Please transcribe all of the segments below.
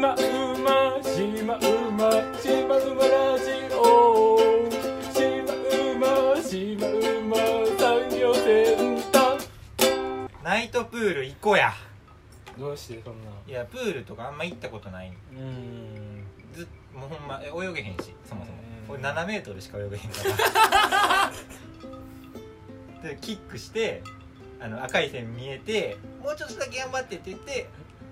まうましまうましまうまラジオしまうましまうま産業センターナイトプール行こうやどうしてそんないやプールとかあんま行ったことないうんずもうほんま泳げへんしそもそもうん俺7メートルしか泳げへんからでキックしてあの赤い線見えてもうちょっとだけ頑張ってって言って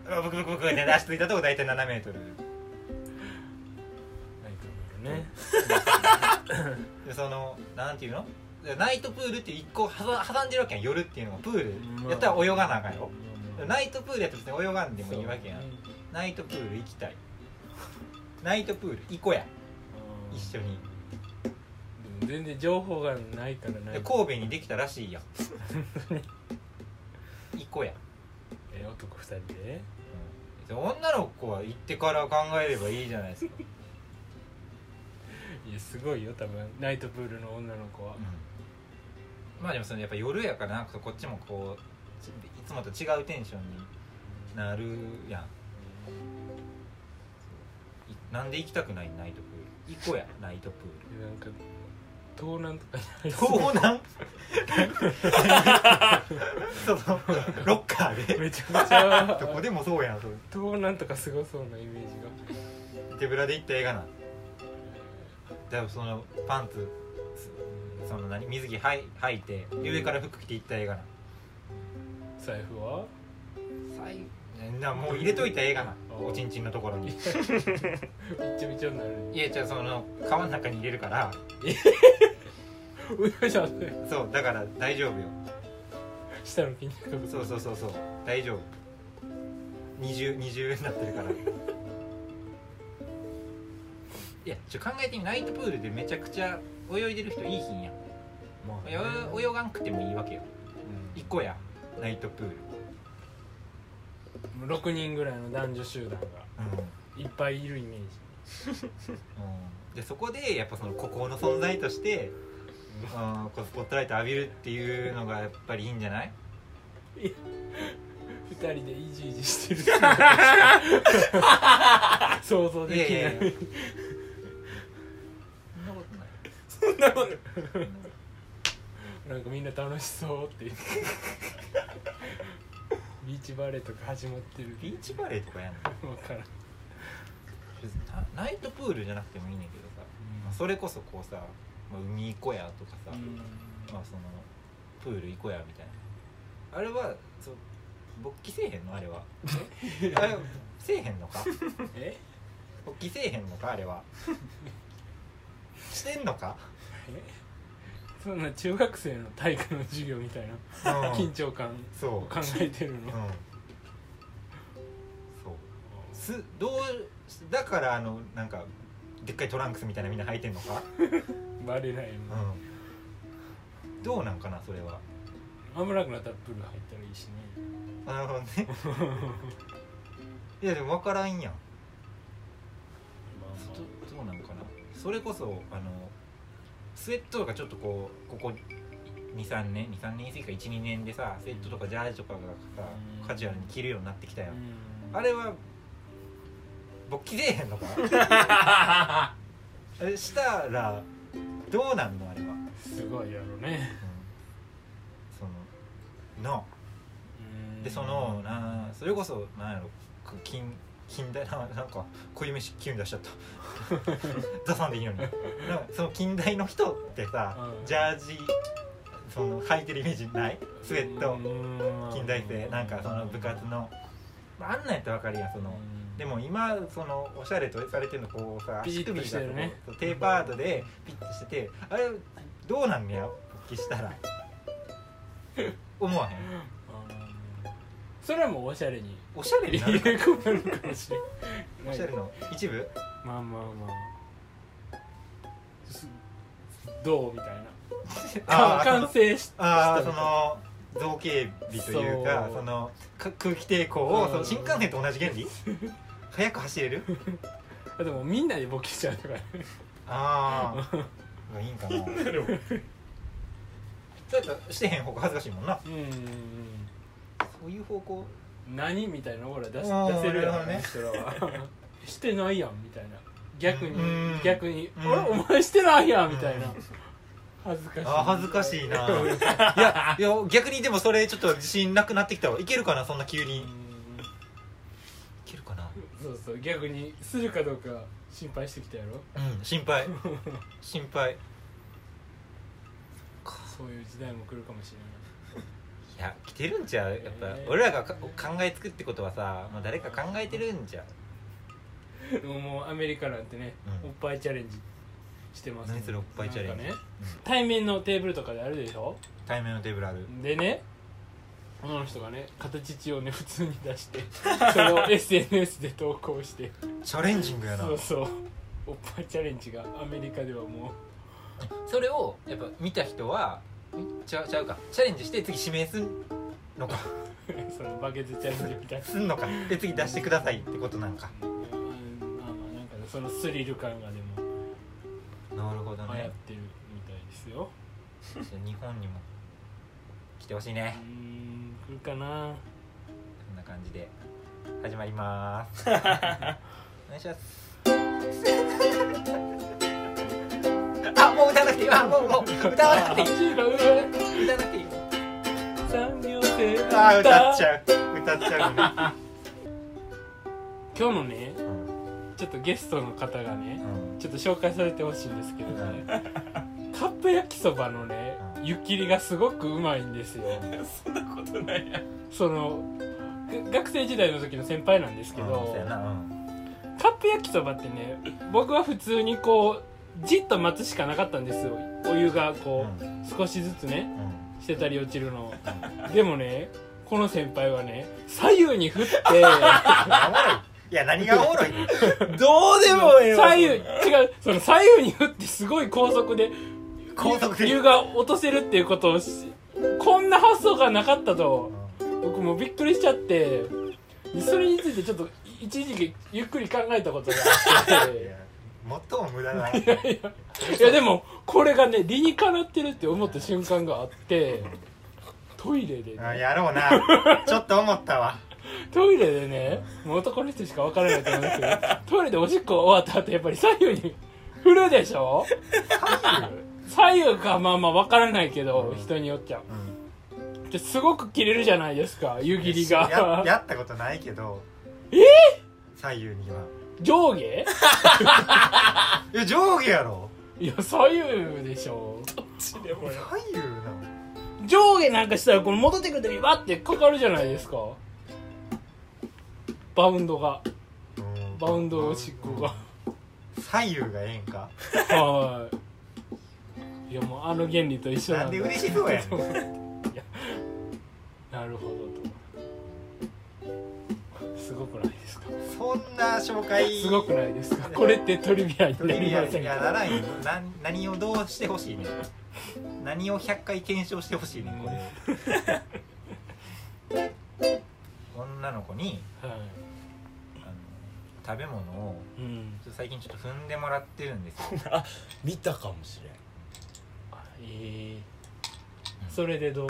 ブクブクブクって足ついたとこ大体7メートル。ね。でそのなんていうの？ナイトプールって一個挟挟んでるわけやん。夜っていうのがプール。やったら泳がなあかんやろナイトプールやったら別に泳がんでもいいわけやん。ナイトプール行きたい。ナイトプール行こうや。一緒に。全然情報がないからない。で神戸にできたらしいやん 行こうや、え男二人で？うん、女の子は行ってから考えればいいじゃないですか、いやすごいよ多分。ナイトプールの女の子は。まあでもそのやっぱ夜やからなんかこっちもこうちいつもと違うテンションになるやん。いなんで行きたくないナイトプール？行こうやナイトプール。なんか盗難とかになり盗難？そのロッカーで？めちゃめちゃ。どこでもそうやんそれ。盗難とかすごそうなイメージが。手ぶらで行った映画な。んだからそのパンツすその何？水着はい履いて上から服着て行った映画な。ん財布は？最なもう入れといた映画なおちんちんのところに。びっちゃびちゃになるいやじゃあその川の中に入れるから。上じゃんねそうだから大丈夫よ。下の筋肉。そうそうそうそう。大丈夫。二重二重になってるから。いやちょ考えてみナイトプールでめちゃくちゃ泳いでる人いいひんやん。まあね。泳泳がんくてもいいわけよ。行こうや。ナイトプール。うん6人ぐらいの男女集団がうん。いっぱいいるイメージ。うん。でそこでやっぱその孤高の存在として、うん、こうスポットライト浴びるっていうのがやっぱりいいんじゃない？二人でイジイジしてる。想像できない。いやいやいや。そんなことない。そんなことなんかみんな楽しそうって言ってビーチバレーとか始まってる。ビーチバレーとかやんの？分からん。ナイトプールじゃなくてもいいねんけどさ、まあそれこそこうさ、まあ、海行こうやとかさ、まあそのプール行こうやみたいな。あれはそう勃起せえへんの？あれは。あれせえへんのか？え？勃起せえへんのか？あれは。してんのか？え？そんな中学生の体育の授業みたいなうん。緊張感そう。を考えてるの。うん。そう。すどうだからあのなんかでっかいトランクスみたいなみんな履いてんのか？バレないもん。うん。どうなんかなそれは？危なくなったらプール入ったらいいしね。あなるほどね。いやでも分からんやん。どどうなんかな？それこそあのスウェットとかちょっとこうここ23年23年以上か12年でさスウェットとかジャージとかがさうん。カジュアルに着るようになってきたよ、うん。あれは勃起出えへんのか？したらどうなんのあれは、すごいやろね。そのなでそのなそれこそなんやろく近近代ななんかこういう飯急に出しちゃった。出さんでいいのに。なんかその近代の人ってさ、うん。ジャージその履いてるイメージない？スウェット。うん。近代生なんかその部活の、まあ、あんなんやったら分かるやんその。でも今そのおしゃれとされてるのこうさ足首がテーパードでピッとしててあれどうなんねや？復帰したら。思わへんそれはもうおしゃれに。おしゃれにな入れるか。込めるかもしれないおしゃれの？一部？まあまあまあ。すどうみたいな。あー完成しああそしたみたいの造形美というかそう。そのか空気抵抗を、うん。その新幹線と同じ原理？速く走れる？あでもみんなでボケちゃうから。ねああいいんかな。そう。やったらしてへん方が恥ずかしいもんな。うんういう方向？何みたいなオーラ出しあー出せるやん、なるほどね。人らは。してないやんみたいな。逆に、うん。逆に、うん。お前してないやんみたいな、うん。恥ずかしい。あ恥ずかしいな。いやいや逆にでもそれちょっと自信なくなってきたわ。いけるかなそんな急に。いうん。けるかな。そうそう。逆にするかどうか心配してきたやろ。うん心配。心配。そういう時代も来るかもしれないいや来てるんちゃう？やっぱえ。ー俺らがか考えつくってことはさ、まあ、誰か考えてるんちゃうでももうアメリカなんてね、うん。おっぱいチャレンジしてます。何それおっぱいチャレンジ？なんかねうん。対面のテーブルとかであるでしょ？対面のテーブルある。でねこの人がね片乳をね普通に出して それを SNS で投稿して。チャレンジングやな。そうそう。おっぱいチャレンジがアメリカではもそれをやっぱ見た人はんちゃうちゃうか。チャレンジして次指名すんのか。う そのバケツチャレンジみたいな。すんのか。で次出してくださいってことなんか。うんまあまあなんかねそのスリル感がでも。なるほどね。流行ってるみたいですよ。日本にも来てほしいうねん来るかな。こんな感じで始まりまーす。お願いしますあもう歌わなくていい。あもうもう歌わなくていい。歌わなくていい。あー歌っちゃう。歌っちゃう。ね今日のねうんちょっとゲストの方がねうん。ちょっと紹介されてほしいんですけどね。カップ焼きそばのねうん。湯切りがすごくうまいんですよ。そんなことないや。そのが学生時代の時の先輩なんですけうんどカップ焼きそばってね僕は普通にこうじっと待つしかなかったんですよ。お湯がこうう少しずつねうん。してたり落ちるのでもねこの先輩はね左右に振って。いいや何がおもろい。のどうでもええわ。左右。違うその左右に振ってすごい高速で高速で。湯が落とせるっていうことをしこんな発想がなかったと。僕もうびっくりしちゃって。それについてちょっと一時期ゆっくり考えたことがあっいや最も無駄な。ていやいや。いやでもこれがね理にかなってるって思った瞬間があってトイレでね。あやろうな。ちょっと思ったわ。トイレでねもう男の人しか分からないと思うんですけどトイレでおしっこ終わった後やっぱり左右に振るでしょ？左右？かまあまあ分からないけど人によっちゃ。うん。ですごく切れるじゃないですか湯切りやがやったことないけどえ左右には上下？いや上下やろ。いや左右でしょ。どっちでもええわ左右なの。上下なんかしたらこれ戻ってくる時にバッてかかるじゃないですか。バウンドが。うん。バウンドおしっこが。左右がええんか。はい。いやもうあの原理と一緒なんで嬉しそうやん。なるほどと。すごくないそんな紹介。すごくないですか？これってトリビアにトなりませんか？やならんよな何をどうしてほしいねん。何を100回検証してほしいねんこれ。女の子にはい。あの食べ物をうん。ちょっと最近ちょっと踏んでもらってるんですよ。あ見たかもしれん。ええ。それでどう？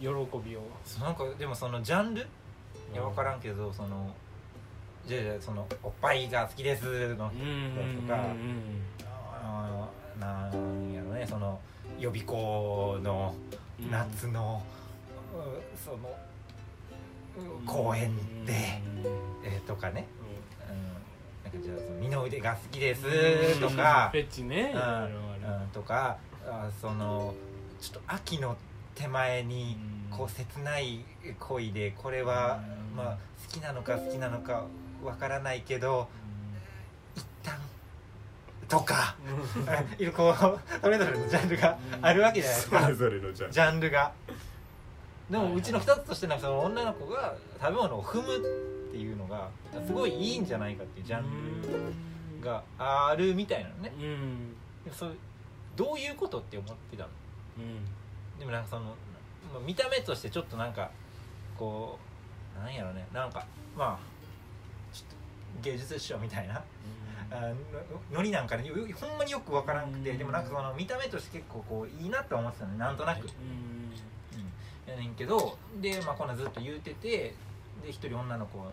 喜びを。なんかでもそのジャンル？いや分からんけどそのじゃあその「おっぱいが好きです」のうんうんとかなんやろねその予備校のうん夏の、うそのう公園で、えーとかね、うん、なんかじゃあ二の腕が好きですとかフ、ェチね。うん。うん、とかあそのちょっと秋の手前にこう切ない恋でこれは、うん。まあ、好きなのか好きなのかわからないけど一旦とか こうそれぞれのジャンルがあるわけじゃないですか。それぞれのじゃんジャンルが。でもうちの2つとしてなんかその女の子が食べ物を踏むっていうのがすごいいいんじゃないかっていうジャンルがあるみたいなのね。うん。でもそうどういうことって思ってたの？うん。でもなんかそのまあ見た目としてちょっとなんかこうなんやろね。なんかまあ芸術賞みたいな。あのノリなんかねよほんまによくわからなくてうん。でもなんかその見た目として結構こういいなって思ってたのねなんとなく、うん。うん、やねんけどで、まあ、こんなんずっと言うててで一人女の子の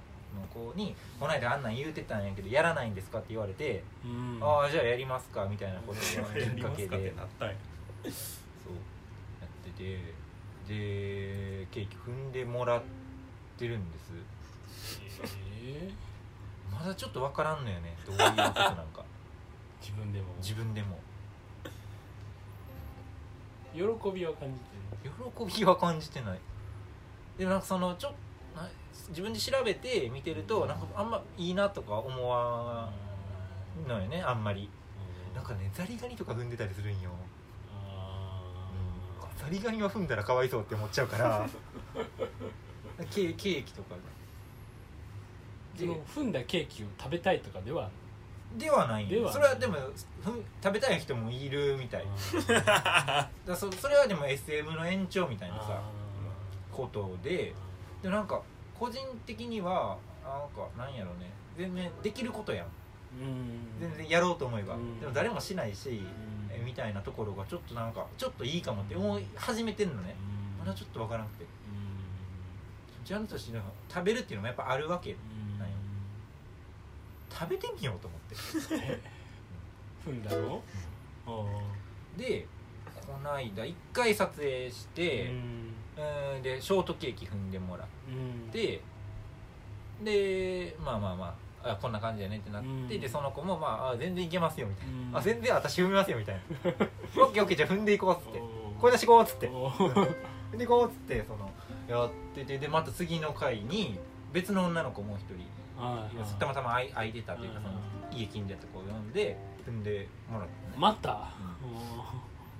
子に「この間あんなん言うてたんやけどやらないんですか?」って言われてうん「ああじゃあやりますか」みたいなことがきっかけで。なったんや。そう。やっててでケーキ踏んでもらってるんです。えまだちょっと分からんのよね。どういうことなんか。自分でも。自分でも。喜びは感じて喜びは感じてない。でもなんかそのちょな自分で調べて見てるとなんかあんまいいなとか思わんのよねあんまり。るなんかねザリガニとか踏んでたりするんよ。あザリガニは踏んだらかわいそうって思っちゃうから。ケーキとか。ーその踏んだケーキを食べたいとかでは。ではないではない。それはでもふん食べたい人もいるみたい だそそれはでも SM の延長みたいなさことで。でなんか個人的にはなんかなんやろうね。全然できることやん。うん。全然やろうと思えば、うん。でも誰もしないし、えみたいなところがちょっとなんかちょっといいかもって思い始めてんのね。まだちょっとわからなくて。ちゃんとしな食べるっていうのもやっぱあるわけ食べてみようと思って。踏ん。だろ？でこの間一回撮影して、うん。でショートケーキ踏んでもらってでまあまあまああこんな感じだねってなって、うん。でその子も、まあ、あ全然いけますよみたいな、うん。あ全然私踏みますよみたいな。オッケーオッケーじゃあ踏んでいこうっつって。声出しこうっつって。踏んでいこうっつってそのやっててでまた次の回に別の女の子もう一人たまたま空いてたというかその家近所やった子を呼んで踏んでもらった。のねまた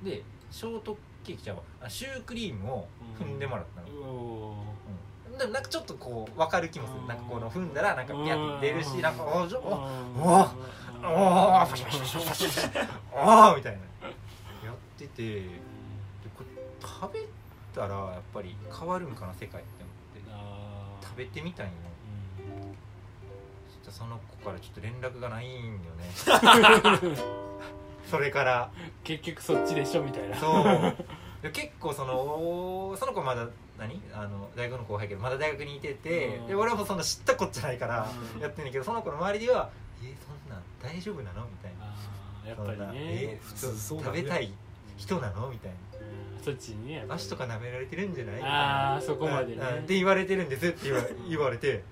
でショートケーキちゃうわあシュークリームを踏んでもらったの、おうん、でもなんかちょっとこう分かる気もする。うん。なんかこの踏んだらなんかピャッて出るしうん。なんかおおおおおーパシャパシャパシャパシャおーみたいなやっててでこれ食べたらやっぱり変わるんかな世界って思って食べてみたいのそしたらその子からちょっと連絡がないんよね。それから。結局そっちでしょみたいな。そう。で結構そのその子まだ何？あの大学の後輩やけどまだ大学にいてて、うん。で俺もそんな知ったこっちゃないからうん。やってんねんけどその子の周りでは「えそんなん大丈夫なの?」みたいな。あーやっぱりえね普通そうだね。食べたい人なの?」みたいうん。そっちにねやっぱな「り。足とか舐められてるんじゃない?」あーそこまでね。うん。って言われてるんですって言わ言われて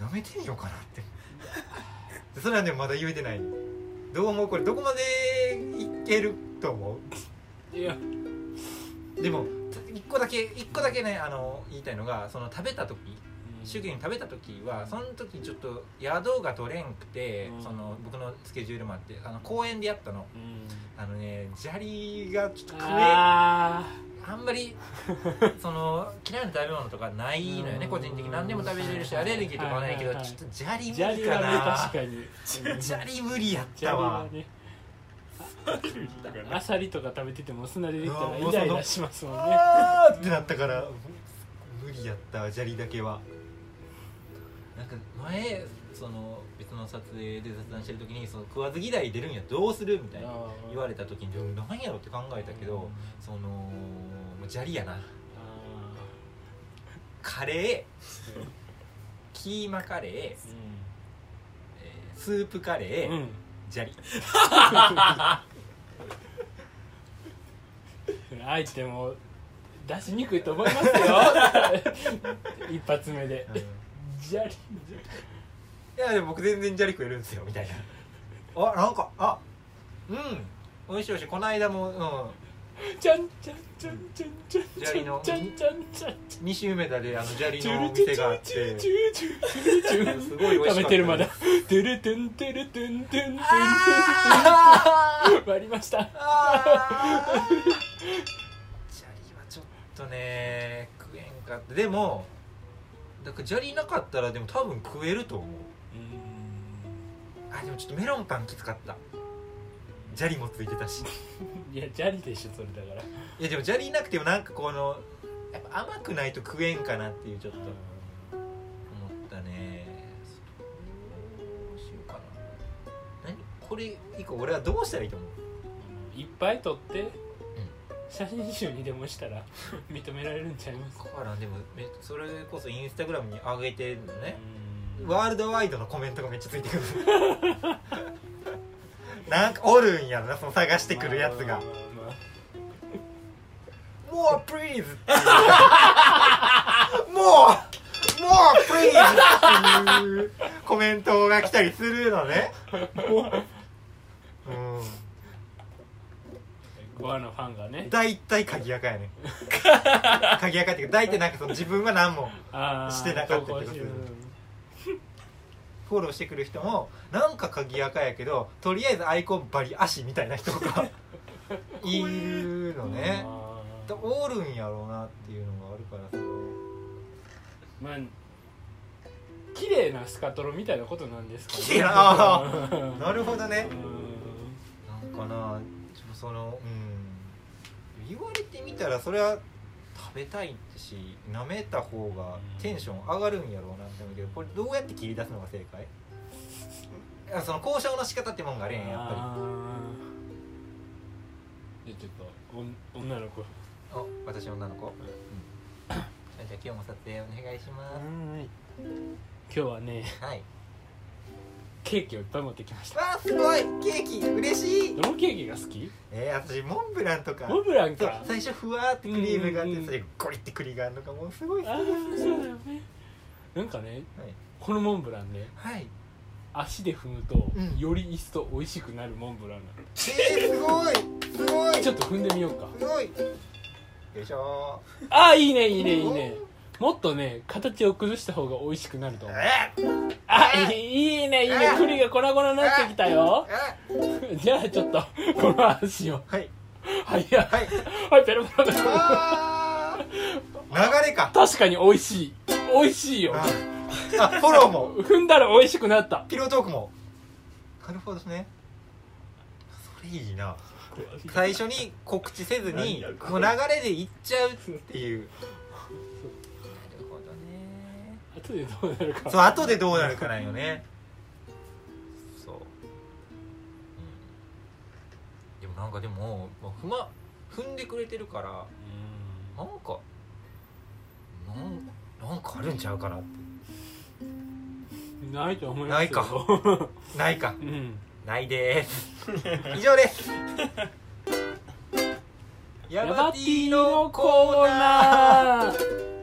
舐めてみようかなって。で それはねまだ言えてない。どう思う？これどこまでいけると思う？いや。でも一個だけ一個だけねあの言いたいのがその食べた時シュークリーム食べた時はその時ちょっと宿が取れんくて、うん。その僕のスケジュールもあってあの公園でやったの。うん。あのね砂利がちょっと食えああんまり その嫌いな食べ物とかないのよねうん。個人的に。何でも食べれるしアレルギーとかはないけどはいはいはいちょっと砂利ー無理か砂利はねな確かに。砂利無理やったわ。はね。アサリとか食べてても砂出てきたらうんイライラしますもんね。あーってなったから無理やったわ砂利だけはなんか前その別の撮影で雑談してる時にその食わず嫌い出るんやどうするみたいな言われた時に何やろって考えたけどそのもう砂利やな。カレー。キーマカレー、えースープカレー、うん。砂利。相手も出しにくいと思いますよ。一発目でじゃりいやでも僕全然砂利食えるんですよみたいな。あなんかあ。うん。美味しい美味しい。この間もうん。ちゃんちゃんちゃんちゃんちゃん砂利のちゃんちゃんちゃん西梅田であの砂利の店があっチュてチュチュチュチュすごい美味しかった食べてるまだてるてんてるてんてんてんてん割りましたあー砂利はちょっとね食えんかったでもだから砂利なかったらでも多分食えると思う。あでもちょっとメロンパンきつかった。砂利もついてたし。いや砂利でしょそれだから。いやでも砂利なくてもなんかこのやっぱ甘くないと食えんかなっていうちょっと。思ったね。どうしようかな。何？これ以降俺はどうしたらいいと思う？いっぱい取って写真集にでもしたら 認められるんちゃいます？かでもめそれこそインスタグラムに上げてるのね。うん。ワールドワイドのコメントがめっちゃついてくる。なんかおるんやろなその探してくるやつが。まあまあまあ「More please」っていう「More! More please!」っていうコメントが来たりするのね うんゴアのファンがね。大体鍵垢やね 鍵垢っていうか大体なんかその自分は何もしてなかったりとかする投稿してフォローしてくる人もなんか鍵垢やけどとりあえずアイコンバリ足みたいな人が いるのね。おるんやろうなっていうのがあるからそのーまあ綺麗なスカトロみたいなことなんですかね。なるほどね。うん。なんかなそのうん。言われてみたらそれは食べたいし舐めた方がテンション上がるんやろうなって思うけどこれどうやって切り出すのが正解？その交渉の仕方ってもんがあるやんやっぱあー。でちょっと女の子。りお私女の子、うん、じゃあ今日も撮影お願いしま今日はねすはいケーキをいっぱい持ってきました。わあすごい。ケーキ嬉しい。どのケーキが好き？えー、私モンブランとか。モンブランか。最初ふわーってクリームがあってそれゴリって栗があるのがもうすごい好きです。そうだよね。なんかねこのモンブランねはい、はい、足で踏むと、うん。より一層美味しくなるモンブランなえー、すごい。すごい。のちょっと踏んでみようか。すごい。よいしょああいいねいいねいいね。もっとね形を崩した方が美味しくなると思う。えあいいいいねいいね。え栗が粉々になってきたよ。えじゃあちょっとこの足を。はい。はいや。はい。はいペロペロペロ流れか。確かに美味しい。美味しいよ。ああフォローも。踏んだら美味しくなった。ピロートークも。なるほどね。それいいな。最初に告知せずに何やる？もう流れでいっちゃうっていう後でどうなるかそう後でどうなるかなんよね。そう、うん、でもなんかでも、まあ、踏ま踏んでくれてるからなんかなんなんかあるんちゃうかなって。うんないと思いますないか。よ ないか。うん。ないです。以上です。ヤヤバティのコーナー。あ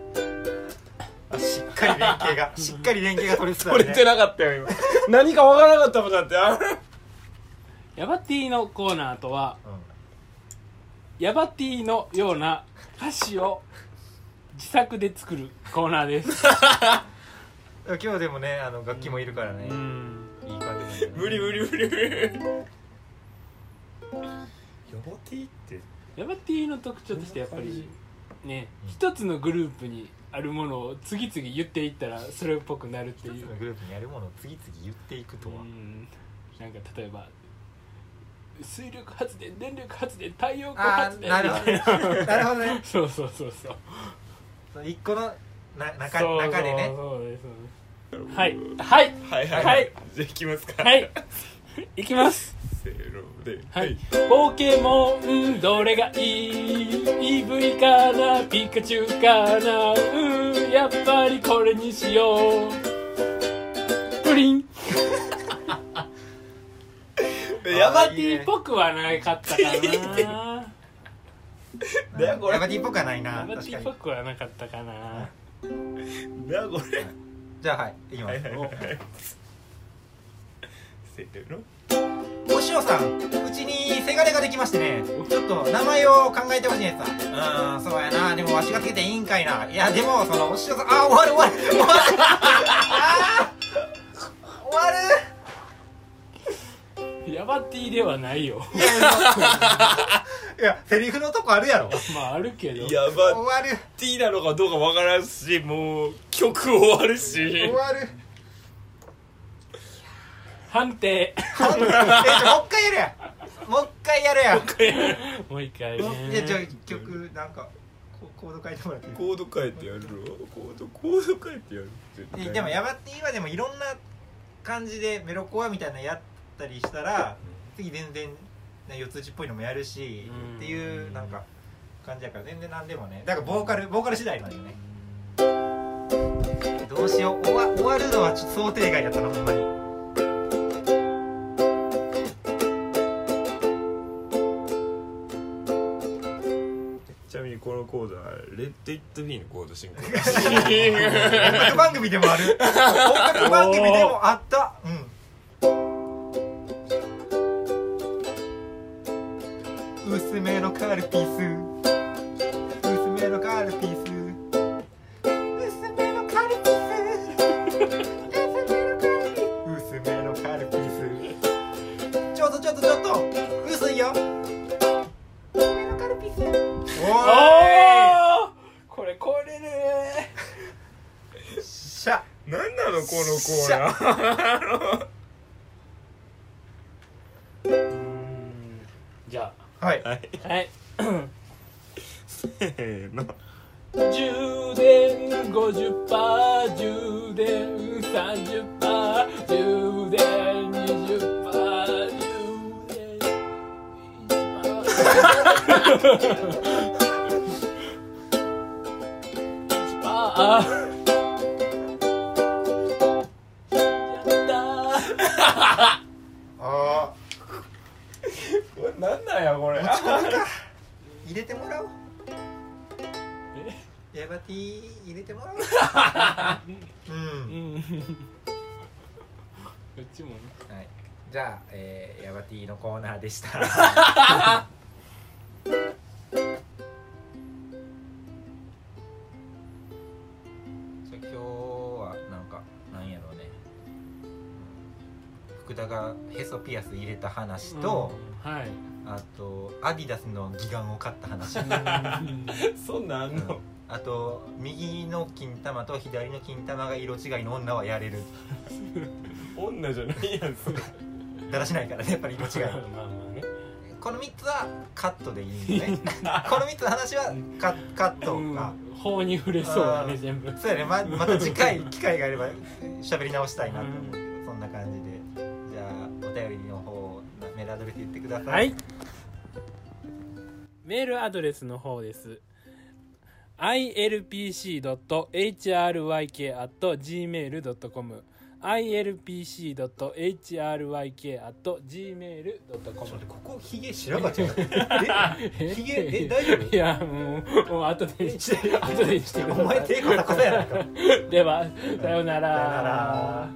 しっかり連携が しっかり連携が取れてたね。取れてなかったよ今。何かわからなかったもんだってあヤバティのコーナーとはうん。ヤバティのような歌詞を自作で作るコーナーです。今日でもねあの楽器もいるからね、うん。いい感じね。無理無理無理無理。ヤバティって。ヤバティの特徴としてやっぱりね一つのグループにあるものを次々言っていったらそれっぽくなるっていう。一つのグループにやるものを次々言っていくとは、うん。なんか例えば水力発電電力発電太陽光あ発電。あなるほどみたいな。なるほどね。そうそうそうそう。その一個のな中そう中でね。そうですそうです。はい。はい。はい。はいはいじゃあいきますか。はい。いきますせーので。はい、ポケモンどれがいい？EV かなピカチュウかなうんやっぱりこれにしよう。プリン。ヤバティっぽくはなかったかな。だよこれ。ヤバティっぽくはないな。ヤバテ確かっぽくはなかったかな。これ。じゃあはい。いきます、はいはいはい。せーのお塩さんうちにせがれができましてね。ちょっと名前を考えてほしいんですわ。うんそうやな。でもわしがつけていいんかいな。いやでもそのお塩さんあ終わる終わる。終わる。終わる。ヤバティではないよ。いやいやセリフのとこあるやろ。まああるけど。ヤ終バわる。ティなのかどうかわからんしもう曲終わるし。終わる判定。えちょもう一回やるやもう一回やるやもう一回ねいやじゃあ曲なんかココード書いてもらっていい？コード変えてやるのコードコード変えてやる絶対えでもヤバティはでもいろんな感じでメロコアみたいなのやったりしたら次全然ね四つ打ちっぽいのもやるしうんっていうなんか感じやから全然何でもね。だからボーカルボーカル次第なんよね。どうしよう。終わ終わるのはちょっと想定外やったなほんまにコードはレッド・イット・ビーのコード進行。音楽番組でもある。音楽番組でもあった。うん。しゃ。何なのこのコーナーヤバティ入れてもらおう。う うん。んこっちもね。はい、じゃあ、えー、ヤバティのコーナーでした。じゃあ今日はなんかなんやろうね。福田がへそピアス入れた話と、うんはい。あとアディダスの義眼を買った話。そんなんあんの？あと右の金玉と左の金玉が色違いの女はやれる。女じゃないやんそれ。だらしないからねやっぱり色違い。まあまあね。この3つはカットでいいんだね。この3つの話はカカットうん。が、法に触れそうだね全部。そうやね。ままた次回機会があれば喋り直したいなと思うけど、そんな感じで。じゃあお便りの方メールアドレス言ってください。はい。メールアドレスの方です ilpc.hryk.gmail.com ilpc.hryk.gmail.com ここヒゲ白髪ちゃうえ？ヒゲえ大丈夫？いやもうもう後でして後でしてください。お前手カサカサやないか。ではさようなさようならら